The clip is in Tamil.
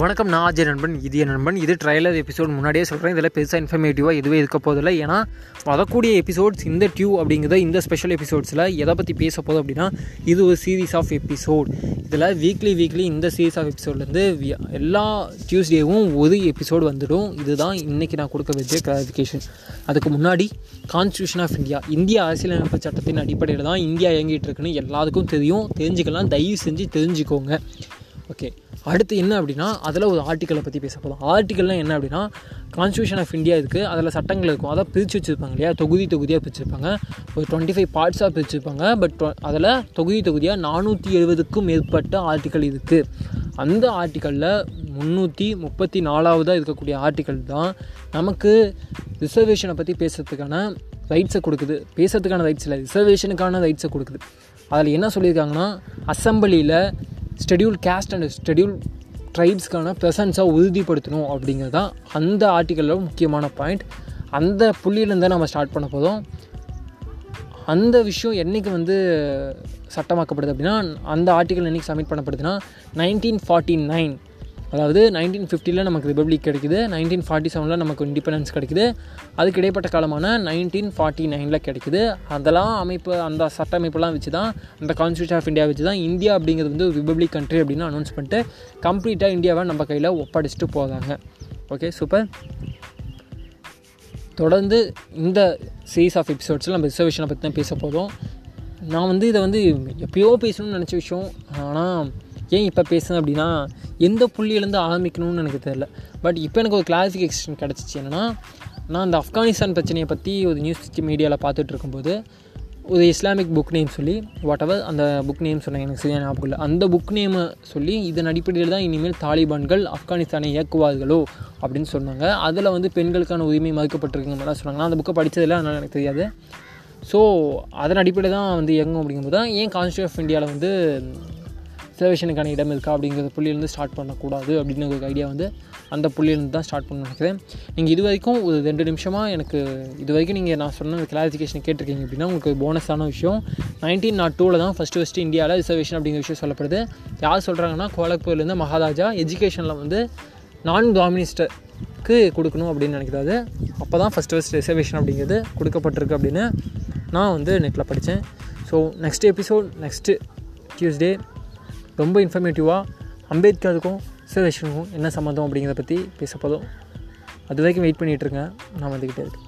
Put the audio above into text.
வணக்கம் நான் அஜய் நண்பன் இது என் நண்பன். இது ட்ரைலர் எபிசோட் முன்னாடியே சொல்கிறேன் இதில் பெருசாக இன்ஃபர்மேட்டிவாக எதுவும் இருக்க போதில்லை ஏன்னா வரக்கூடிய எபிசோட்ஸ் இந்த டியூ அப்படிங்கிறத இந்த ஸ்பெஷல் எபிசோட்ஸில் எதை பற்றி பேச போதும் அப்படின்னா இது ஒரு சீரீஸ் ஆஃப் எபிசோட் இதில் வீக்லி வீக்லி இந்த சீரீஸ் ஆஃப் எபிசோட்லேருந்து எல்லா டியூஸ்டேவும் ஒரு எபிசோடு வந்துடும். இதுதான் இன்றைக்கி நான் கொடுக்க வச்ச கிளாரிஃபிகேஷன் அதுக்கு முன்னாடி கான்ஸ்டியூஷன் ஆஃப் இந்தியா இந்திய அரசியலமைப்பு சட்டத்தின் அடிப்படையில் தான் இந்தியா இயங்கிட்டு இருக்குன்னு எல்லாருக்கும் தெரியும். தெரிஞ்சுக்கலாம். தயவு செஞ்சு தெரிஞ்சுக்கோங்க. ஓகே அடுத்து என்ன அப்படின்னா அதில் ஒரு ஆர்டிக்கலை பற்றி பேச போதும் ஆர்டிக்கல்லாம் என்ன அப்படின்னா கான்ஸ்டியூஷன் ஆஃப் இந்தியா இருக்குது அதில் சட்டங்கள் இருக்கும். அதை பிரித்து வச்சுருப்பாங்க இல்லையா? தொகுதி தொகுதியாக பிரிச்சிருப்பாங்க. ஒரு டுவெண்ட்டி ஃபைவ் பார்ட்ஸாக பிரிச்சிருப்பாங்க பட் அதில் தொகுதி தொகுதியாக நானூற்றி எழுபதுக்கும் மேற்பட்ட ஆர்டிக்கல் இருக்குது அந்த ஆர்டிக்கலில் முந்நூற்றி முப்பத்தி நாலாவதாக இருக்கக்கூடிய ஆர்டிக்கல் தான் நமக்கு ரிசர்வேஷனை பற்றி பேசுகிறதுக்கான ரைட்ஸை கொடுக்குது. பேசுறதுக்கான ரைட்ஸ் இல்லை. ரிசர்வேஷனுக்கான ரைட்ஸை கொடுக்குது. அதில் என்ன சொல்லியிருக்காங்கன்னா அசம்பிளியில் ஸ்டெடியூல் கேஸ்ட் அண்ட் ஸ்டெடியூல் ட்ரைப்ஸ்க்கான ப்ரெசன்ஸாக உறுதிப்படுத்தணும் அப்படிங்கிறது தான் அந்த ஆர்டிக்கலில் முக்கியமான பாயிண்ட் அந்த புள்ளியிலேருந்து நம்ம ஸ்டார்ட் பண்ண போதும் அந்த விஷயம் என்றைக்கு வந்து சட்டமாக்கப்படுது அப்படின்னா அந்த ஆர்டிக்கல் என்றைக்கு சப்மிட் பண்ணப்படுதுன்னா நைன்டீன் ஃபார்ட்டி நைன் அதாவது நைன்டீன் ஃபிஃப்டியில் நமக்கு ரிப்பப்ளிக் கிடைக்குது நைன்டீன் ஃபார்ட்டி செவனில் நமக்கு இண்டிபெண்டன்ஸ் கிடைக்குது அதுக்கு இடைப்பட்ட காலமான நைன்டீன் ஃபார்ட்டி நைனில் கிடைக்குது. அதெல்லாம் அமைப்பு அந்த சட்ட அமைப்பெல்லாம் வச்சு தான் அந்த கான்ஸ்டியூஷன் ஆஃப் இந்தியா வச்சு தான் இந்தியா அப்படிங்கிறது வந்து ரிப்பப்ளிக் கண்ட்ரி அப்படின்னு அனௌன்ஸ் பண்ணிட்டு கம்ப்ளீட்டாக இந்தியாவை நம்ம கையில் ஒப்படைச்சிட்டு போகிறாங்க ஓகே சூப்பர் தொடர்ந்து இந்த சீரீஸ் ஆஃப் எபிசோட்ஸில் நம்ம ரிசர்வேஷனை பற்றி தான் பேச போதும் நான் வந்து இதை வந்து எப்பயோ பேசணும்னு நினச்ச விஷயம் ஆனால் ஏன் இப்போ பேசுனேன் அப்படின்னா எந்த புள்ளியிலேருந்து ஆரம்பிக்கணும்னு எனக்கு தெரில பட் இப்போ எனக்கு ஒரு கிளாரிஃபிகேஷன் கிடச்சிச்சு என்னென்னா நான் அந்த ஆப்கானிஸ்தான் பிரச்சனையை பற்றி ஒரு நியூஸ் மீடியாவில் பார்த்துட்டு இருக்கும்போது ஒரு இஸ்லாமிக் புக் நேம் சொல்லி வாட் எவர் அந்த புக் நேம் சொன்னேன் எனக்கு சரியான ஞாபகம் இல்லை. அந்த புக் நேமை சொல்லி இதன் அடிப்படையில் தான் இனிமேல் தாலிபான்கள் ஆப்கானிஸ்தானை இயக்குவார்களோ அப்படின்னு சொன்னாங்க. அதில் வந்து பெண்களுக்கான உரிமை மறுக்கப்பட்டிருக்குங்க மாதிரிலாம் சொன்னாங்க. அந்த புக்கை படித்ததில்ல அதனால் எனக்கு தெரியாது. ஸோ அதன் அடிப்படையில் தான் வந்து இயங்கும் அப்படிங்கும்போது தான் ஏன் கான்ஸ்டியூட் ஆஃப் இந்தியாவில் வந்து ரிசர்வேஷனுக்கான இடம் இருக்கா அப்படிங்கிற புள்ளியிலேருந்து ஸ்டார்ட் பண்ணக்கூடாது அப்படின்னு ஒரு ஐடியா வந்து அந்த புள்ளியிலேருந்து தான் ஸ்டார்ட் பண்ண நினைக்கிறேன். நீங்கள் இது வரைக்கும் ஒரு ரெண்டு நிமிஷமாக எனக்கு இது வரைக்கும் நீங்கள் நான் சொன்ன கிளாரிஃபிகேஷன் கேட்டிருக்கீங்க அப்படின்னா உங்களுக்கு போனஸான விஷயம். நைன்டீன் நாட் டூவில் தான் ஃபஸ்ட்டு ஃபஸ்ட்டு இந்தியாவில் ரிசர்வேஷன் அப்படிங்கிற விஷயம் சொல்லப்படுது. யார் சொல்கிறாங்கன்னா கோலக்பூர்லேருந்து மகாராஜா எஜுகேஷனில் வந்து நான் டாமினிஸ்டருக்கு கொடுக்கணும் அப்படின்னு நினைக்கிறாரு. அப்போ தான் ஃபஸ்ட்டு ஃபஸ்ட் ரிசர்வேஷன் அப்படிங்கிறது கொடுக்கப்பட்டிருக்கு அப்படின்னு நான் வந்து நெட்டில் படித்தேன் so next episode next Tuesday ரொம்ப இன்ஃபர்மேட்டிவாக அம்பேத்கருக்கும் ரிசர்வேஷனுக்கும் என்ன சம்மந்தம் அப்படிங்கிறத பற்றி பேச போதும் அது வரைக்கும் வெயிட் பண்ணிகிட்ருக்கேன் நான் வந்துக்கிட்டே இருக்கேன்.